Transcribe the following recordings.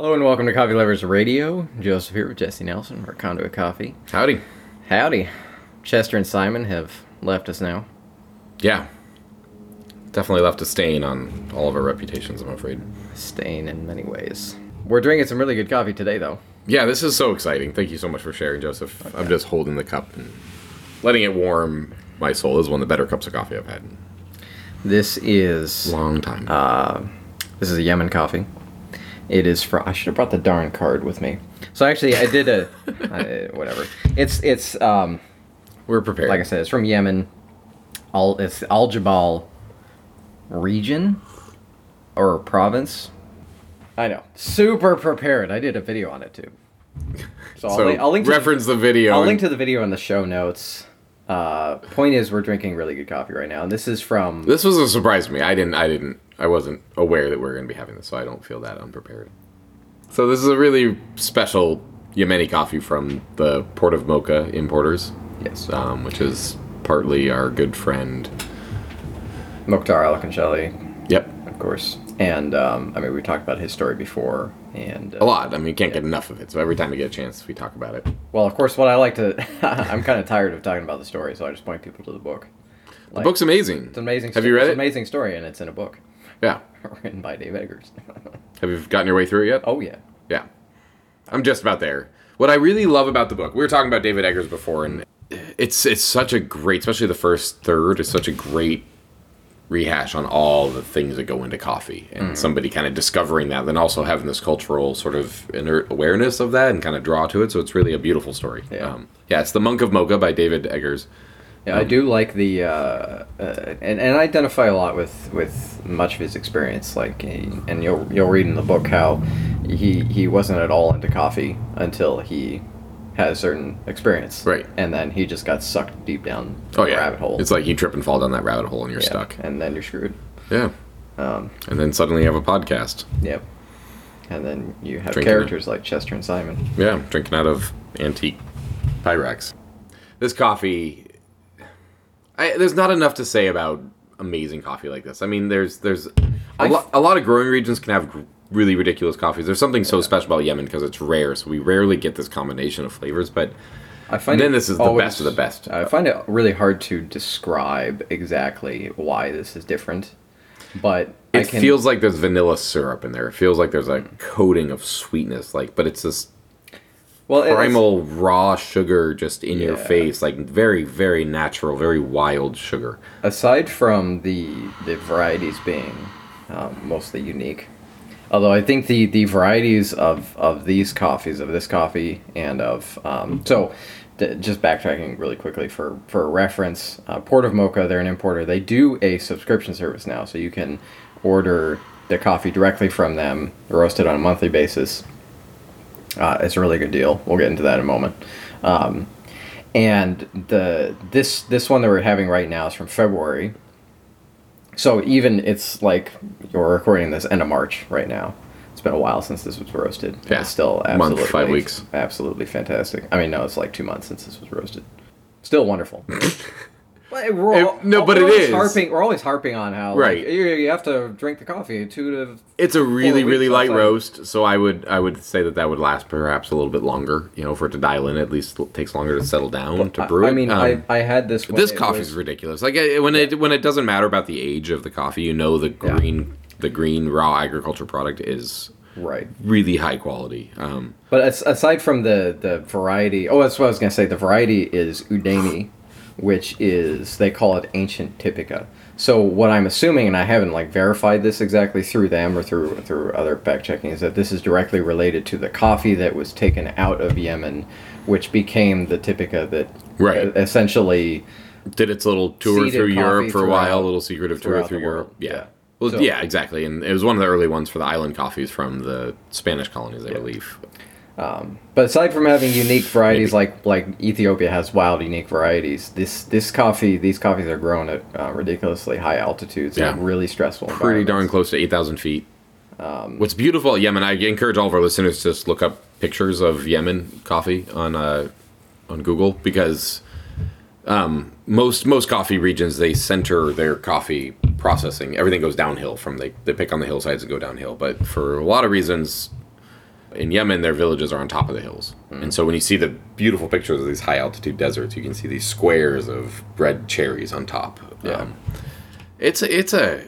Hello and welcome to Coffee Lovers Radio. Joseph here with Jesse Nelson for Conduit Coffee. Howdy. Howdy. Chester and Simon have left us now. Yeah. Definitely left a stain on all of our reputations, I'm afraid. Stain in many ways. We're drinking some really good coffee today, though. Yeah, this is so exciting. Thank you so much for sharing, Joseph. I'm just holding the cup and letting it warm my soul. This is one of the better cups of coffee I've had This is long time. uh, this is a Yemen coffee. It is from. I should have brought the darn card with me. So actually, I did a I, whatever. It's it's um, We're prepared. like I said, it's from Yemen. All it's Al Jabal region or province. I know. Super prepared. I did a video on it too. So I'll, so li- I'll link to reference the, video. I'll and- link to the video in the show notes. Uh, point is, we're drinking really good coffee right now, and this is from. This was a surprise to me. I didn't. I didn't. I wasn't aware that we are going to be having this, so I don't feel that unprepared. So this is a really special Yemeni coffee from the Port of Mokha importers, Yes, um, which is partly our good friend. Mokhtar Alkhanshali, Yep, of course, and um, I mean we talked about his story before, and uh, a lot. I mean, you can't get enough of it. So every time we get a chance, we talk about it. well, of course, what I like to, I'm kind of tired of talking about the story, so I just point people to the book. The book's amazing. It's an amazing. Have you read it's it? an amazing story, and it's in a book Yeah. written by Dave Eggers. Have you gotten your way through it yet? oh yeah, Yeah. I'm just about there. What I really love about the book, we were talking about David Eggers before, and it's it's such a great, especially the first third, is such a great rehash on all the things that go into coffee, and somebody kind of discovering that, then also having this cultural sort of inert awareness of that and kind of draw to it. So it's really a beautiful story. Yeah. um, yeah. It's the Monk of Mokha by David Eggers. Yeah. I do like the, uh, uh, and and I identify a lot with with much of his experience. Like, he, and you'll you'll read in the book how he he wasn't at all into coffee until he had a certain experience, Right. And then he just got sucked deep down Oh the yeah, rabbit hole. It's like you trip and fall down that rabbit hole, and you're Yeah, stuck. and then you're screwed. Yeah, Um, and then suddenly you have a podcast. Yep. And then you have Drinking characters like Chester and Simon. Yeah, drinking out of antique Pyrex. This coffee, I, there's not enough to say about amazing coffee like this. I mean, there's there's a, lo- a lot of growing regions can have gr- really ridiculous coffees. There's something so special about Yemen because it's rare, so we rarely get this combination of flavors. But I find Then this is the best of the best. I find it really hard to describe exactly why this is different, but I it can, feels like there's vanilla syrup in there. It feels like there's a coating of sweetness, like, but it's this well primal raw sugar just in your face, like very very natural, very wild sugar. aside from the the varieties being um, mostly unique. Although I think the, the varieties of, of these coffees, of this coffee, and of um, so just backtracking really quickly for for reference, uh, Port of Mokha, they're an importer. They do a subscription service now, so you can order the coffee directly from them, roasted on a monthly basis. Uh, it's a really good deal. We'll get into that in a moment. Um, and the this this one that we're having right now is from February. So even it's like you're recording this end of March right now. It's been a while since this was roasted. Yeah. It's still Month, absolutely five weeks. Absolutely fantastic. I mean, no, it's like two months since this was roasted. Still wonderful. Well, we're It- no, but it. Harping, we're always harping on how Right. like, you, you have to drink the coffee two to It's a really, really light outside. roast, so I would I would say that that would last perhaps a little bit longer. You know, for it to dial in, at least it takes longer to settle down to brew I, it. I mean, Um, I, I had this. this coffee is ridiculous. Like when it when it doesn't matter about the age of the coffee, you know the Yeah. green the green raw agriculture product is right. really high quality. Um, But as, aside from the the variety, oh, that's what I was gonna say. The variety is Udaini, which is they call it ancient typica. So what I'm assuming, and I haven't like verified this exactly through them or through through other fact checking, is that this is directly related to the coffee that was taken out of Yemen, which became the typica that Right. uh, essentially did its little tour through Europe for a while, a little secretive tour through Europe. Yeah. Yeah. Well, So- yeah, exactly, and it was one of the early ones for the island coffees from the Spanish colonies, I believe. But aside from having unique varieties, like like Ethiopia has wild, unique varieties, this this coffee, these coffees are grown at uh, ridiculously high altitudes Yeah. and really stressful. Pretty darn close to eight thousand feet. Um, What's beautiful at Yemen, I encourage all of our listeners to just look up pictures of Yemen coffee on uh, on Google because um, most most coffee regions they center their coffee processing. Everything goes downhill from they they pick on the hillsides and go downhill. But for a lot of reasons, In Yemen, their villages are on top of the hills, and so when you see the beautiful pictures of these high altitude deserts, you can see these squares of red cherries on top. Yeah. Um, it's a, it's a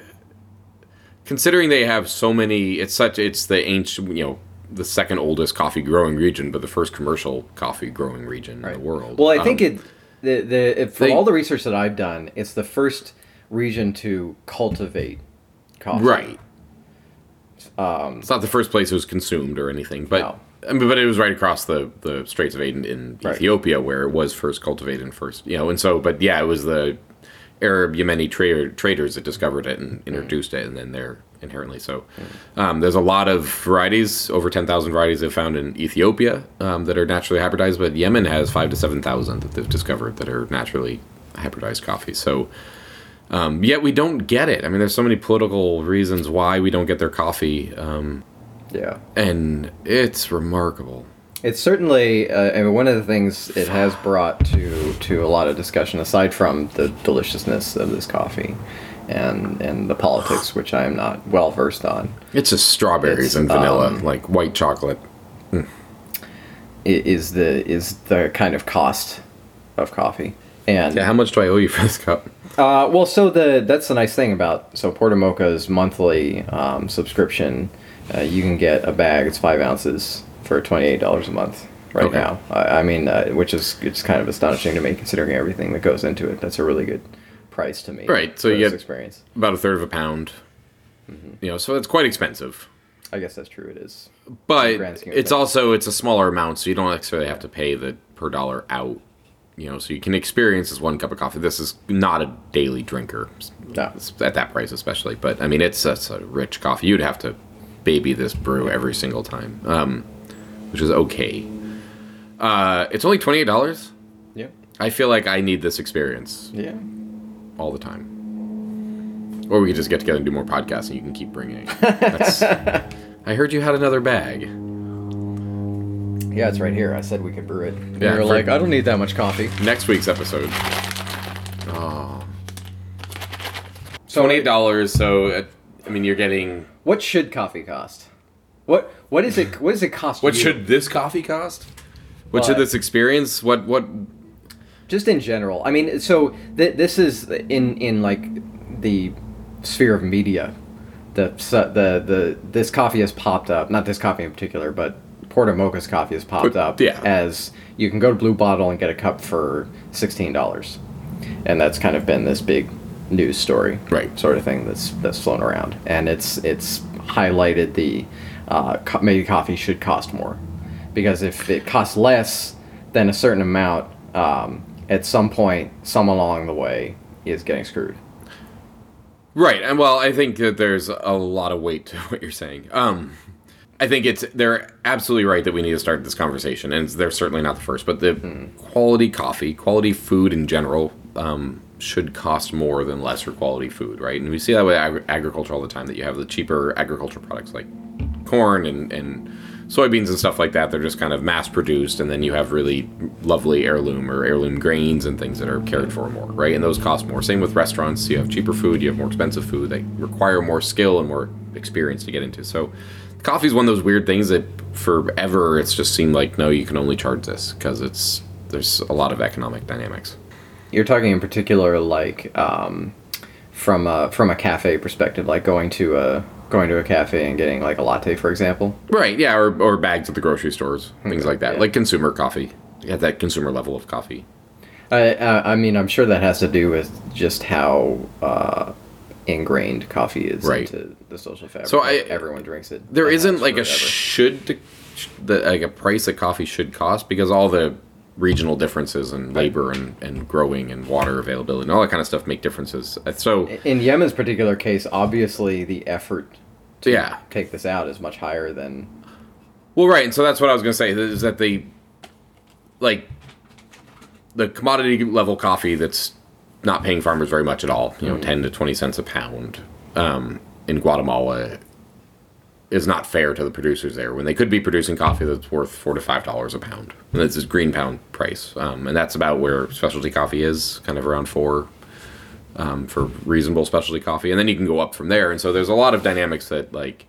considering they have so many. It's such it's the ancient you know the second oldest coffee growing region, but the first commercial coffee growing region in the world. Well, I think Um, it the the it, from they- all the research that I've done, it's the first region to cultivate coffee. Right. It's not the first place it was consumed or anything, but No. I mean, but it was right across the the Straits of Aden in Right. Ethiopia where it was first cultivated and first, you know, and so, but yeah, it was the Arab Yemeni trader, traders that discovered it and introduced it, and then they're inherently so. Um, there's a lot of varieties, over ten thousand varieties they've found in Ethiopia um, that are naturally hybridized, but Yemen has five to seven thousand that they've discovered that are naturally hybridized coffee. So. Um, yet we don't get it. I mean, there's so many political reasons why we don't get their coffee, um, Yeah. and it's remarkable. It's certainly, uh, I mean, one of the things it has brought to to a lot of discussion, aside from the deliciousness of this coffee, and and the politics, which I am not well versed on, It's just strawberries It's, and vanilla, um, like white chocolate. i- is the is the kind of cost of coffee. And Yeah, how much do I owe you for this cup? Uh, well, so the that's the nice thing about so Port of Mokha's monthly um, subscription. Uh, you can get a bag. It's five ounces for twenty eight dollars a month right Okay. now. I, I mean, uh, which is it's kind of astonishing to me considering everything that goes into it. That's a really good price to me. Right, so you get- experience. About a third of a pound. You know, so it's quite expensive. I guess that's true. It is. But grand scheme of it's also it's a smaller amount, so you don't necessarily have to pay the per dollar out. You know, so you can experience this one cup of coffee. This is not a daily drinker No. at that price, especially. But I mean, it's it's a rich coffee. You'd have to baby this brew every single time, um, which is okay. Uh, it's only twenty eight dollars. Yeah. I feel like I need this experience Yeah. all the time. Or we could just get together and do more podcasts, and you can keep bringing. it. That's, I heard you had another bag. Yeah, it's right here. I said we could brew it. And Yeah, you were for- like, I don't need that much coffee. Next week's episode. Oh. So- Twenty-eight dollars. So, uh, I mean, you're getting. What should coffee cost? What what is it? What does it cost? What you? should this coffee cost? What should But- this experience? What what? just in general i mean so th- this is in in like the sphere of media the the the this coffee has popped up not this coffee in particular but Port of Mokha's coffee has popped up yeah. as you can go to Blue Bottle and get a cup for sixteen dollars, and that's kind of been this big news story, Right. Sort of thing that's that's flown around, and it's it's highlighted the uh, co- maybe coffee should cost more, because if it costs less than a certain amount, um, at some point, someone along the way is getting screwed. Right, and well, I think that there's a lot of weight to what you're saying. Um, I think it's they're absolutely right that we need to start this conversation, and they're certainly not the first. But the quality coffee, quality food in general, um, should cost more than lesser quality food, right? And we see that with ag- agriculture all the time. That you have the cheaper agricultural products like corn and and soybeans and stuff like that. They're just kind of mass produced, and then you have really lovely heirloom or heirloom grains and things that are cared for more, right? And those cost more. Same with restaurants. You have cheaper food, you have more expensive food. They require more skill and more experience to get into. So, coffee is one of those weird things that forever it's just seemed like no, you can only charge this because it's there's a lot of economic dynamics. You're talking in particular like um, from a, from a cafe perspective, like going to a going to a cafe and getting like a latte, for example. Right, yeah, or, or bags at the grocery stores, things like that, yeah. like consumer coffee. At that consumer level of coffee. I, I I mean, I'm sure that has to do with just how uh, ingrained coffee is Right. into the social fabric. So I- everyone drinks it. There isn't like a should the like a price that coffee should cost because all the regional differences and labor and, and growing and water availability and all that kind of stuff make differences. Uh, So in Yemen's particular case, obviously the effort to yeah, take this out is much higher than well, right, and so that's what I was gonna say is that the like the commodity level coffee that's not paying farmers very much at all, you know, ten to twenty cents a pound um, in Guatemala is not fair to the producers there when they could be producing coffee that's worth four to five dollars a pound. And that's his green pound price, um, and that's about where specialty coffee is, kind of around four um, for reasonable specialty coffee, and then you can go up from there. And so there's a lot of dynamics that like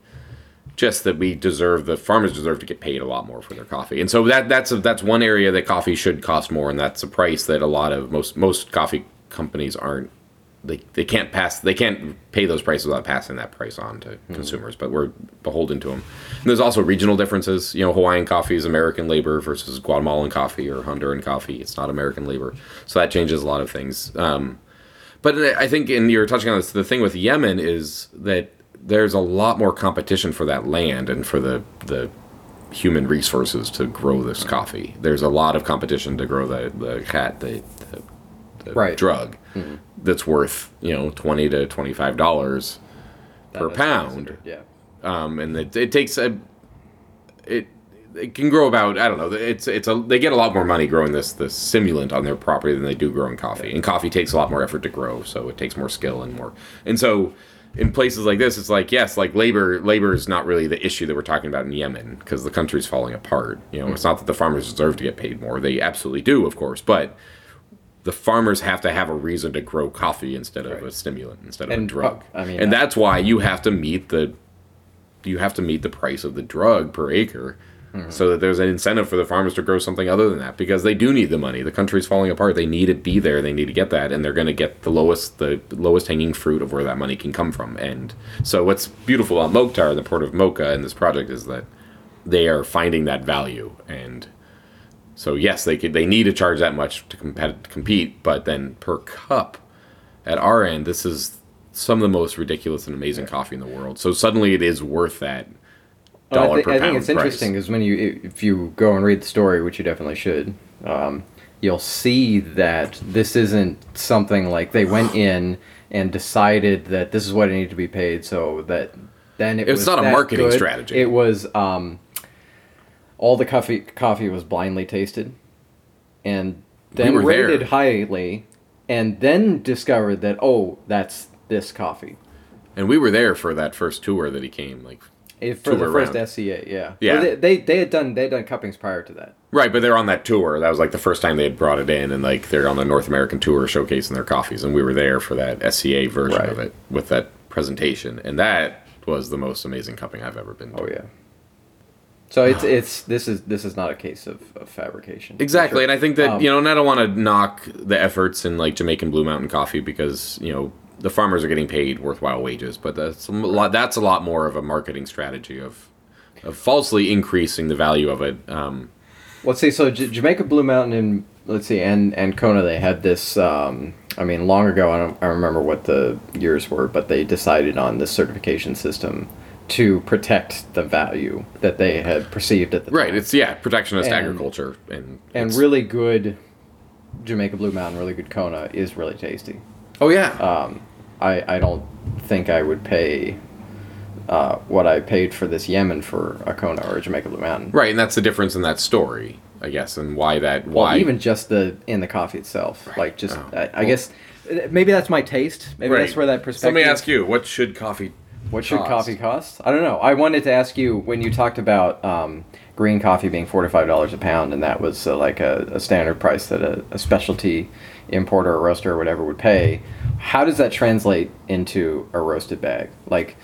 just that we deserve the farmers deserve to get paid a lot more for their coffee, and so that that's a, that's one area that coffee should cost more, and that's a price that a lot of most most coffee companies aren't they, they can't pass they can't pay those prices without passing that price on to Mm-hmm. consumers but we're beholden to them and there's also regional differences you know hawaiian coffee is american labor versus guatemalan coffee or honduran coffee it's not american labor. So that changes a lot of things um, but i think and you're touching on this the thing with yemen is that there's a lot more competition for that land and for the the human resources to grow this coffee. There's a lot of competition to grow the the khat the, Right. drug that's worth you know twenty to twenty five dollars per pound, Yeah. um, and it, it takes a it it can grow about I don't know it's it's a they get a lot more money growing this this simulant on their property than they do growing coffee, and coffee takes a lot more effort to grow, so it takes more skill and more and so. In places like this, it's like yes, like labor. Labor is not really the issue that we're talking about in Yemen because the country's falling apart. You know, it's not that the farmers deserve to get paid more; they absolutely do, of course. But the farmers have to have a reason to grow coffee instead of a stimulant instead of And, a drug. Uh, I mean, and that's why you have to meet the you have to meet the price of the drug per acre Mm-hmm. so that there's an incentive for the farmers to grow something other than that because they do need the money. The country's falling apart. They need to be there. They need to get that and they're going to get the lowest the lowest hanging fruit of where that money can come from. And so what's beautiful about Mokhtar and the port of Mokha and this project is that they are finding that value and so yes, they could they need to charge that much to compet- compete, but then per cup, at our end, this is some of the most ridiculous and amazing coffee in the world. So suddenly it is worth that Well, I, dollar thi- per I pound think it's price. interesting because when you if you go and read the story, which you definitely should, um, you'll see that this isn't something like they went in and decided that this is what it needed to be paid, so that then it It's was not a marketing good. strategy. It was um, all the coffee coffee was blindly tasted, and then there. rated highly, and then discovered that oh that's this coffee. And we were there for that first tour that he came, like If for the first around. SCA, yeah, Yeah. They, they they had done they had done cuppings prior to that. right, but they're on that tour. That was like the first time they had brought it in, and like they're on the North American tour showcasing their coffees, and we were there for that SCA version Right. of it with that presentation, and that was the most amazing cupping I've ever been to. Oh yeah. So it's it's this is this is not a case of, of fabrication. Exactly, sure. and I think that Um, you know, and I don't want to knock the efforts in like Jamaican Blue Mountain Coffee because you know the farmers are getting paid worthwhile wages, but that's a lot. That's a lot more of a marketing strategy of of falsely increasing the value of it. Um, Let's see. So J- Jamaica Blue Mountain and let's see, and and Kona they had this. Um, I mean, long ago. I don't. I don't remember what the years were, but they decided on this certification system to protect the value that they had perceived at the right, time. it's yeah, protectionist And- agriculture, and and really good Jamaica Blue Mountain, really good Kona is really tasty. oh yeah, Um, I I don't think I would pay. Uh, what I paid for this Yemen for a Kona or a Jamaica Blue Mountain. right, and that's the difference in that story, I guess, and why that Well, why even just the in the coffee itself, like just Oh. I, I guess uh, maybe that's my taste. Maybe that's where that perspective. let me ask you, what should coffee? What should cost? coffee cost? I don't know. I wanted to ask you when you talked about um, green coffee being forty five dollars a pound, and that was uh, like a, a standard price that a, a specialty importer or roaster or whatever would pay. How does that translate into a roasted bag? Like.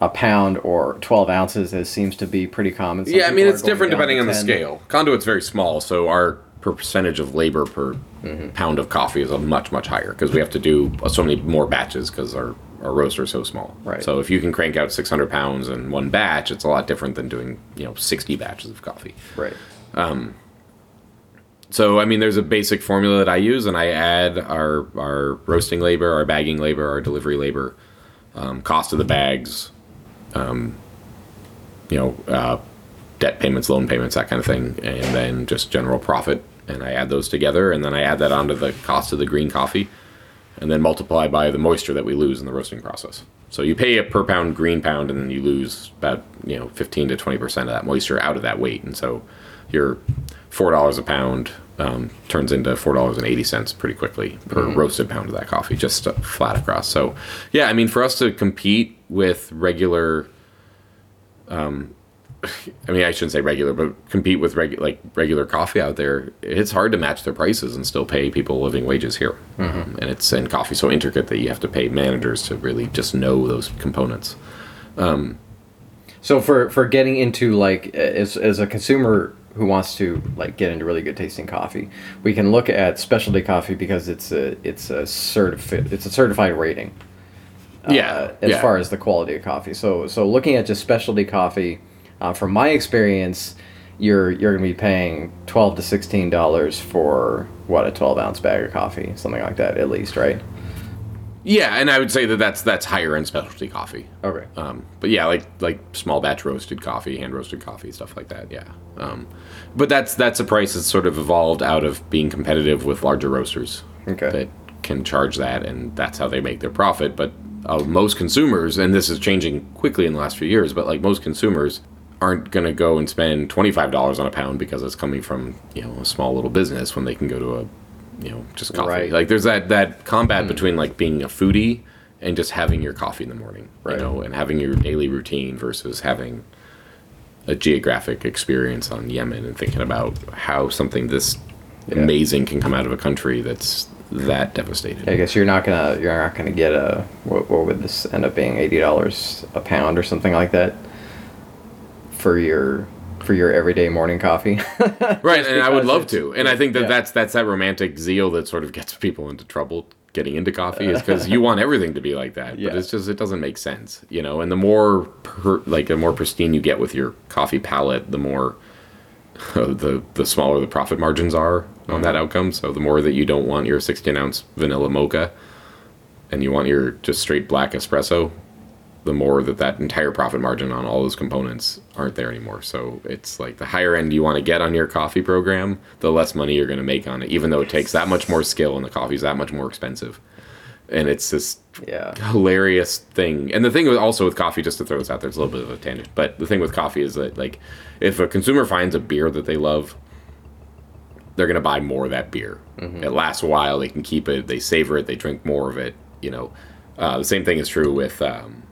A pound or twelve ounces is, seems to be pretty common. Some yeah, I mean it's different depending to on the 10. scale. Conduit's very small, so our percentage of labor per Mm-hmm. pound of coffee is a much much higher because we have to do so many more batches because our our roaster is so small. Right. So if you can crank out 600 pounds in one batch, it's a lot different than doing you know 60 batches of coffee. Right. So I mean, there's a basic formula that I use, and I add our our roasting labor, our bagging labor, our delivery labor, um, cost of the bags, um, you know, uh, debt payments, loan payments, that kind of thing, and then just general profit, and I add those together, and then I add that onto the cost of the green coffee, and then multiply by the moisture that we lose in the roasting process. So you pay a per pound green pound, and then you lose about you know 15 to 20 percent of that moisture out of that weight, and so your four dollars a pound um, turns into four dollars and eighty cents pretty quickly per roasted pound of that coffee, just uh, flat across. So yeah, I mean, for us to compete with regular I mean, I shouldn't say regular, but compete with regu- like regular coffee out there. It's hard to match their prices and still pay people living wages here. Um, and it's and coffee so intricate that you have to pay managers to really just know those components. So for for getting into like as as a consumer who wants to like get into really good tasting coffee, we can look at specialty coffee because it's a it's a certified it's a certified rating. Yeah, uh, as yeah. far as the quality of coffee. So so looking at just specialty coffee, uh, from my experience, you're you're gonna be paying twelve to sixteen dollars for what a twelve ounce bag of coffee, something like that at least, right? Yeah, and I would say that that's that's higher end specialty coffee. Okay. Um, but yeah, like like small batch roasted coffee, hand roasted coffee, stuff like that. Yeah. Um, but that's that's a price that's sort of evolved out of being competitive with larger roasters Okay. that can charge that, and that's how they make their profit. But uh, most consumers, and this is changing quickly in the last few years, but like most consumers aren't going to go and spend twenty five dollars on a pound because it's coming from you know a small little business when they can go to a you know just coffee. Right. Like there's that that combat hmm. between like being a foodie and just having your coffee in the morning, Right. you know, and having your daily routine versus having a geographic experience on Yemen and thinking about how something this amazing can come out of a country that's that devastated. I guess you're not gonna you're not gonna get a what, what would this end up being eighty dollars a pound or something like that for your for your everyday morning coffee. right and i would love to and i think that yeah. that's that's that romantic zeal that sort of gets people into trouble getting into coffee is because you want everything to be like that Yeah. but it's just it doesn't make sense you know and the more per, like the more pristine you get with your coffee palette the more oh, the the smaller the profit margins are on that mm-hmm. outcome so the more that you don't want your 16 ounce vanilla mocha and you want your just straight black espresso the more that that entire profit margin on all those components aren't there anymore. So it's like the higher end you want to get on your coffee program, the less money you're going to make on it, even though it takes that much more skill and the coffee's that much more expensive. And it's this yeah. hilarious thing. And the thing with also with coffee, just to throw this out there, it's a little bit of a tangent, but the thing with coffee is that like if a consumer finds a beer that they love, they're gonna buy more of that beer. It lasts a while. They can keep it. They savor it. They drink more of it. You know, uh, the same thing is true with. Um,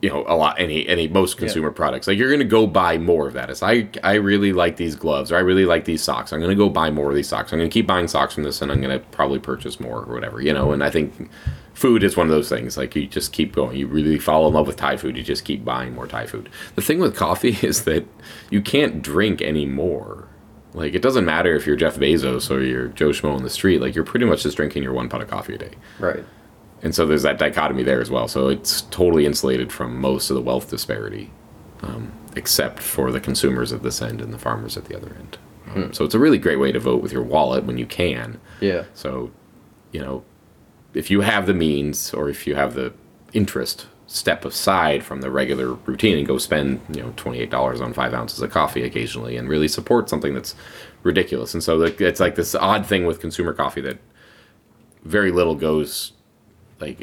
you know, a lot any any most consumer products. Like you're gonna go buy more of that. It's I I really like these gloves or I really like these socks. I'm gonna go buy more of these socks. I'm gonna keep buying socks from this and I'm gonna probably purchase more or whatever. You know, and I think food is one of those things. Like you just keep going. You really fall in love with Thai food. You just keep buying more Thai food. The thing with coffee is that you can't drink anymore. Like it doesn't matter if you're Jeff Bezos or you're Joe Schmo on the street. Like you're pretty much just drinking your one pot of coffee a day. Right. And so there's that dichotomy there as well. So it's totally insulated from most of the wealth disparity, um, except for the consumers at this end and the farmers at the other end. Um, So it's a really great way to vote with your wallet when you can. Yeah. So, you know, if you have the means or if you have the interest, step aside from the regular routine and go spend, you know, $28 on five ounces of coffee occasionally and really support something that's ridiculous. And so it's like this odd thing with consumer coffee that very little goes like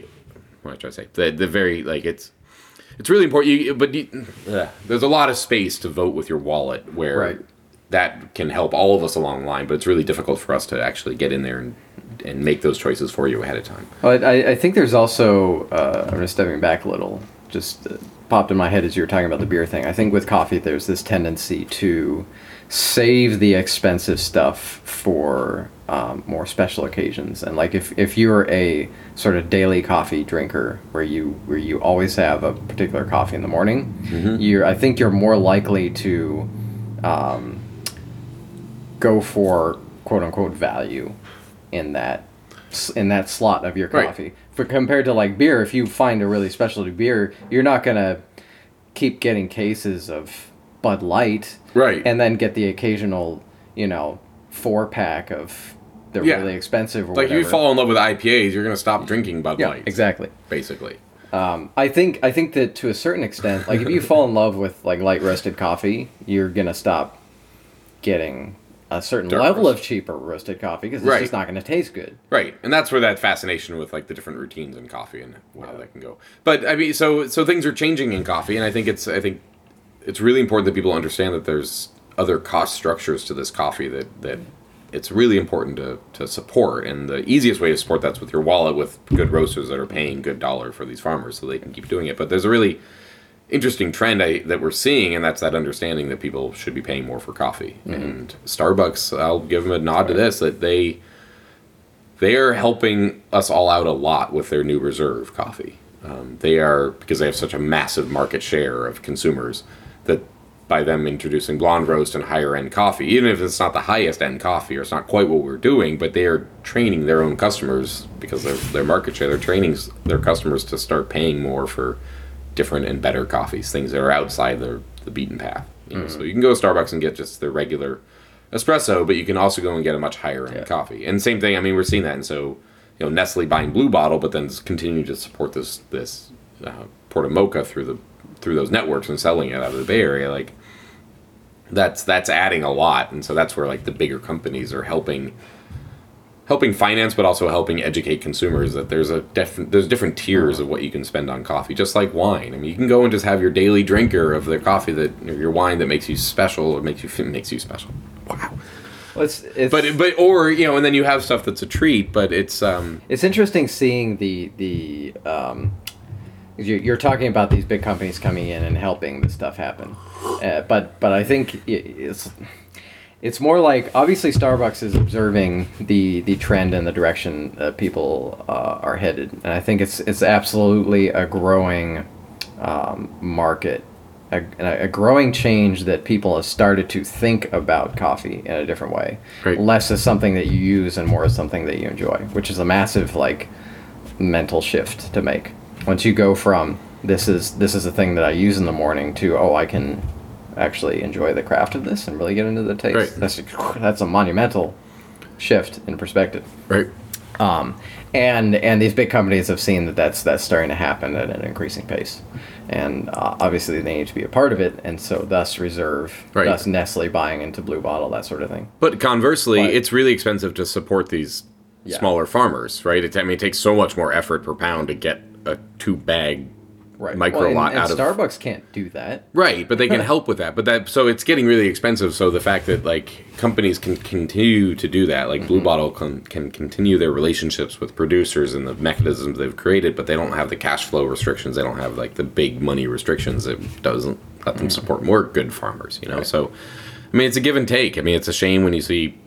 what am I trying to say? The the very like it's it's really important. You, but you, there's a lot of space to vote with your wallet where Right. that can help all of us along the line. But it's really difficult for us to actually get in there and and make those choices for you ahead of time. Well, I, I think there's also, uh, I'm just stepping back a little, just uh, popped in my head as you were talking about the beer thing. I think with coffee, there's this tendency to save the expensive stuff for um, more special occasions. And like if, if you're a sort of daily coffee drinker where you where you always have a particular coffee in the morning, you're I think you're more likely to um, go for quote unquote value in that in that slot of your Right. coffee. For compared to like beer, if you find a really specialty beer, you're not gonna keep getting cases of Bud Light, Right. And then get the occasional, you know, four pack of the Yeah. really expensive or Like if whatever. you fall in love with IPAs, you're gonna stop drinking Bud yeah, Light. exactly. Basically. Um, I think I think that to a certain extent, like if you fall in love with like light roasted coffee, you're gonna stop getting a certain Dark level roast. of cheaper roasted coffee because it's Right. just not gonna taste good. Right, and that's where that fascination with like the different routines in coffee and how that can go. But I mean, so so things are changing in coffee, and I think it's I think it's really important that people understand that there's other cost structures to this coffee that that it's really important to to support, and the easiest way to support that's with your wallet with good roasters that are paying good dollar for these farmers so they can keep doing it. But there's a really interesting trend I, that we're seeing, and that's that understanding that people should be paying more for coffee. And Starbucks, I'll give them a nod to this that they they are helping us all out a lot with their new reserve coffee. Um, they are because they have such a massive market share of consumers. that by them introducing blonde roast and higher end coffee, even if it's not the highest end coffee or it's not quite what we're doing, but they are training their own customers because they're their market share. They're training their customers to start paying more for different and better coffees, things that are outside their the beaten path. You know, So you can go to Starbucks and get just their regular espresso, but you can also go and get a much higher end Yeah. coffee. And same thing. I mean, we're seeing that, and so you know, Nestle buying Blue Bottle, but then continue to support this this uh, Port of Mokha through the through those networks and selling it out of the Bay Area, like that's that's adding a lot, and so that's where like the bigger companies are helping helping finance, but also helping educate consumers that there's a def- there's different tiers of what you can spend on coffee, just like wine. I mean, you can go and just have your daily drinker of the coffee that your wine that makes you special or makes you makes you special. Wow. Well, it's, it's, But but or you know, and then you have stuff that's a treat, but it's um it's interesting seeing the the um, you're, you're talking about these big companies coming in and helping this stuff happen, uh, but but I think it's it's more like obviously Starbucks is observing the the trend and the direction that people uh, are headed, and I think it's it's absolutely a growing um, market. A, a growing change that people have started to think about coffee in a different way, Right. less as something that you use and more as something that you enjoy, which is a massive like mental shift to make. Once you go from this is this is a thing that I use in the morning to oh I can actually enjoy the craft of this and really get into the taste. Right. That's that's a monumental shift in perspective. right. Um, and and these big companies have seen that that's that's starting to happen at an increasing pace, and uh, obviously they need to be a part of it, and so thus Reserve, Right. thus Nestle buying into Blue Bottle, that sort of thing. But conversely, But- it's really expensive to support these Yeah. smaller farmers, right? It, I mean, it takes so much more effort per pound to get a two bag Right. micro Well, and- lot and out of Starbucks can't do that. Right, but they can help with that. But that so it's getting really expensive. So the fact that like companies can continue to do that, like Mm-hmm. Blue Bottle can, can continue their relationships with producers and the mechanisms they've created, but they don't have the cash flow restrictions. They don't have like the big money restrictions that doesn't let them support more good farmers. You know, Right. so I mean it's a give and take. I mean it's a shame when you see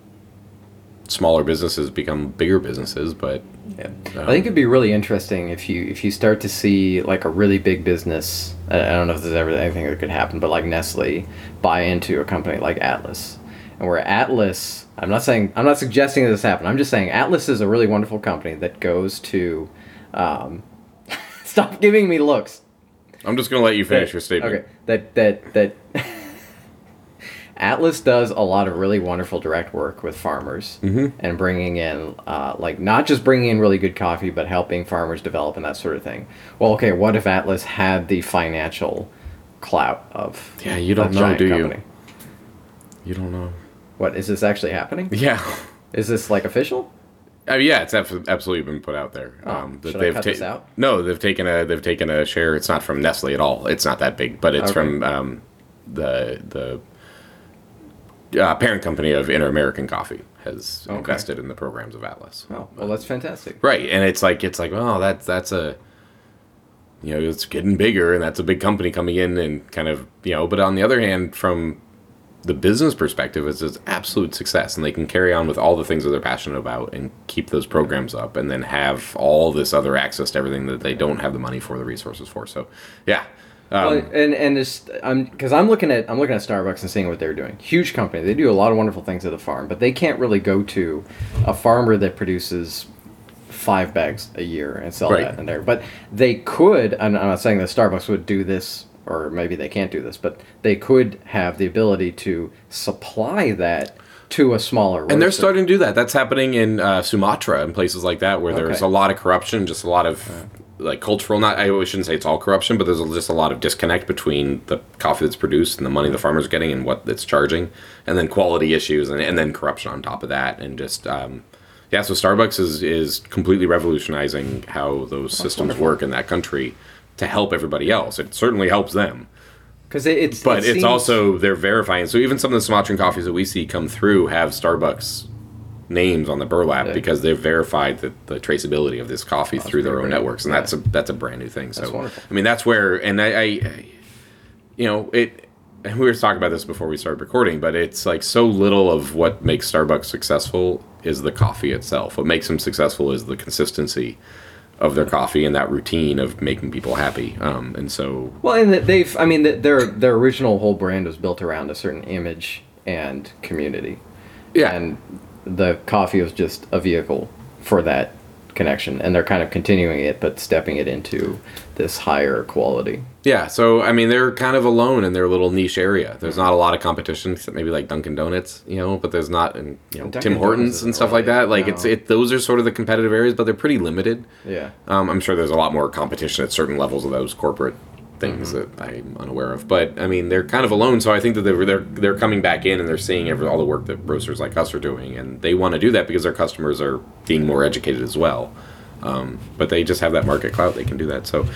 smaller businesses become bigger businesses, but Yeah. I think it'd be really interesting if you if you start to see like a really big business. I I don't know if there's ever anything that could happen, but like Nestle buy into a company like Atlas, and where Atlas. I'm not saying I'm not suggesting that this happen. I'm just saying Atlas is a really wonderful company that goes to. Um, stop giving me looks. I'm just gonna let you finish That- your statement. Okay. That that that Atlas does a lot of really wonderful direct work with farmers Mm-hmm. and bringing in uh, like not just bringing in really good coffee, but helping farmers develop and that sort of thing. Well, okay, what if Atlas had the financial clout of Yeah, you don't know, do you? You don't know. What is this actually happening? Yeah. Is this like official? Uh, yeah, it's absolutely been put out there. Oh, um, that should I cut this out? No, they've taken a they've taken a share. It's not from Nestle at all. It's not that big, but it's Okay. from um, the the uh, parent company of Inter American Coffee has Okay. invested in the programs of Atlas. Oh, well, that's fantastic. Right, and it's like it's like oh that's that's a you know it's getting bigger and that's a big company coming in and kind of you know but on the other hand from the business perspective it's an absolute success and they can carry on with all the things that they're passionate about and keep those programs up and then have all this other access to everything that they don't have the money for the resources for so yeah um, Well, and and it's I'm because I'm looking at I'm looking at Starbucks and seeing what they're doing. Huge company. They do a lot of wonderful things at the farm, but they can't really go to a farmer that produces five bags a year and sell Right. that in there. But they could. And I'm not saying that Starbucks would do this, or maybe they can't do this, but they could have the ability to supply that to a smaller. And they're starting to do that. That's happening in uh, Sumatra and places like that, where there's a lot of corruption, just a lot of like cultural. Not I shouldn't say it's all corruption, but there's just a lot of disconnect between the coffee that's produced and the money the farmer's getting and what it's charging, and then quality issues and, and then corruption on top of that, and just um, yeah. So Starbucks is is completely revolutionizing how those systems wonderful. work in that country to help everybody else. It certainly helps them because it, it's but it it's seems- also they're verifying. So even some of the Sumatran coffees that we see come through have Starbucks names on the burlap Yeah. because they've verified the, the traceability of this coffee through their own great. networks, and that's a that's a brand new thing. So I mean, that's where, and I, I, I you know, it. And we were talking about this before we started recording, but it's like so little of what makes Starbucks successful is the coffee itself. What makes them successful is the consistency of their coffee and that routine of making people happy. Um, and so Well, and they've, I mean, their their original whole brand was built around a certain image and community, yeah, and the coffee was just a vehicle for that connection, and they're kind of continuing it, but stepping it into this higher quality. Yeah, so I mean, they're kind of alone in their little niche area. There's not a lot of competition, except maybe like Dunkin' Donuts, you know. But there's not, and you know, Tim Hortons and stuff like that. Like it's it. Those are sort of the competitive areas, but they're pretty limited. Yeah. Um, I'm sure there's a lot more competition at certain levels of those corporate things Mm-hmm. that I'm unaware of. But I mean, they're kind of alone. So I think that they're they're, they're coming back in and they're seeing every, all the work that roasters like us are doing, and they want to do that because their customers are being more educated as well. Um, but they just have that market clout; they can do that. So.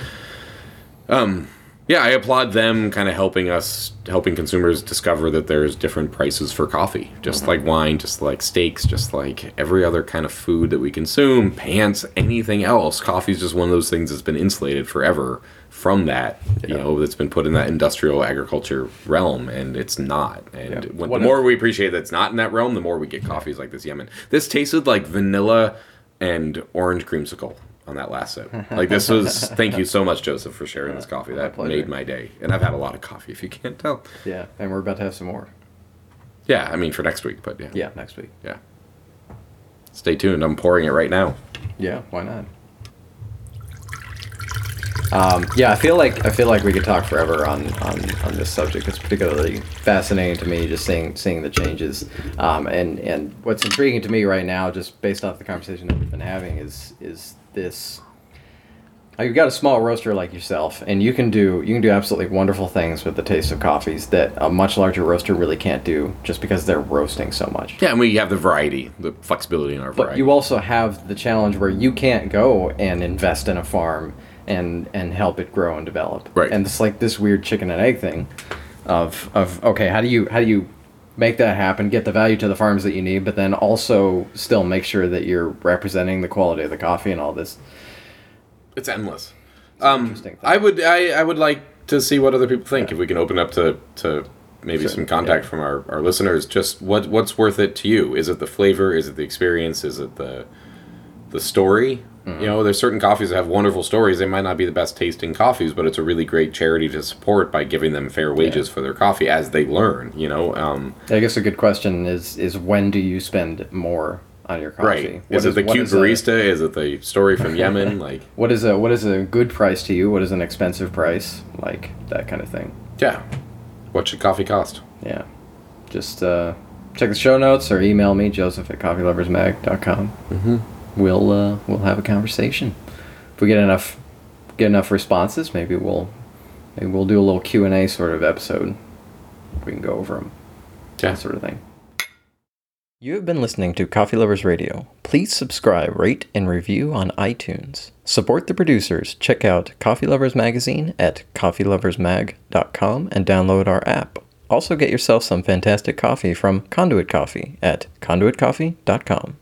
Um, yeah, I applaud them kind of helping us, helping consumers discover that there's different prices for coffee, just mm-hmm. like wine, just like steaks, just like every other kind of food that we consume, pants, anything else. Coffee's just one of those things that's been insulated forever from that, you know, that's been put in that industrial agriculture realm, and it's not. And Yeah. when, the more we appreciate that it's not in that realm, the more we get coffees like this Yemen. This tasted like vanilla and orange creamsicle on that last sip. Like this was. thank you so much, Joseph, for sharing this coffee. That pleasure. made my day. And I've had a lot of coffee, if you can't tell. Yeah, and we're about to have some more. Yeah, I mean for next week, but yeah, Yeah, next week. yeah. Stay tuned. I'm pouring it right now. Yeah, why not? Um, yeah, I feel like I feel like we could talk forever on, on, on this subject. It's particularly fascinating to me, just seeing seeing the changes. Um, and and what's intriguing to me right now, just based off the conversation that we've been having, is is this. uh, You've got a small roaster like yourself, and you can do you can do absolutely wonderful things with the taste of coffees that a much larger roaster really can't do, just because they're roasting so much. Yeah, and we have the variety, the flexibility in our But variety. you also have the challenge where you can't go and invest in a farm and and help it grow and develop. Right. And it's like this weird chicken and egg thing of of okay, how do you how do you make that happen, get the value to the farms that you need, but then also still make sure that you're representing the quality of the coffee and all this. It's endless. Um, interesting thing. I would I, I would like to see what other people think. If we can open up to, to maybe Sure, some contact yeah. from our, our listeners, just what what's worth it to you? Is it the flavor? Is it the experience? Is it the the story? Mm-hmm. You know, there's certain coffees that have wonderful stories. They might not be the best tasting coffees, but it's a really great charity to support by giving them fair wages for their coffee as they learn. You know, um, I guess a good question is is when do you spend more on your coffee? right? Is it the cute is a- barista? is it the story from Yemen? Like, what is a what is a good price to you? What is an expensive price? Like that kind of thing. yeah, what should coffee cost? Yeah. Just uh, check the show notes or email me, joseph at coffeeloversmag.com. Mm-hmm. We'll, uh, we'll have a conversation. If we get enough get enough responses, maybe we'll maybe we'll do a little Q&A sort of episode. We can go over them. Yeah. That sort of thing. You have been listening to Coffee Lovers Radio. Please subscribe, rate, and review on iTunes. Support the producers. Check out Coffee Lovers Magazine at coffeeloversmag.com and download our app. Also, get yourself some fantastic coffee from Conduit Coffee at conduitcoffee.com.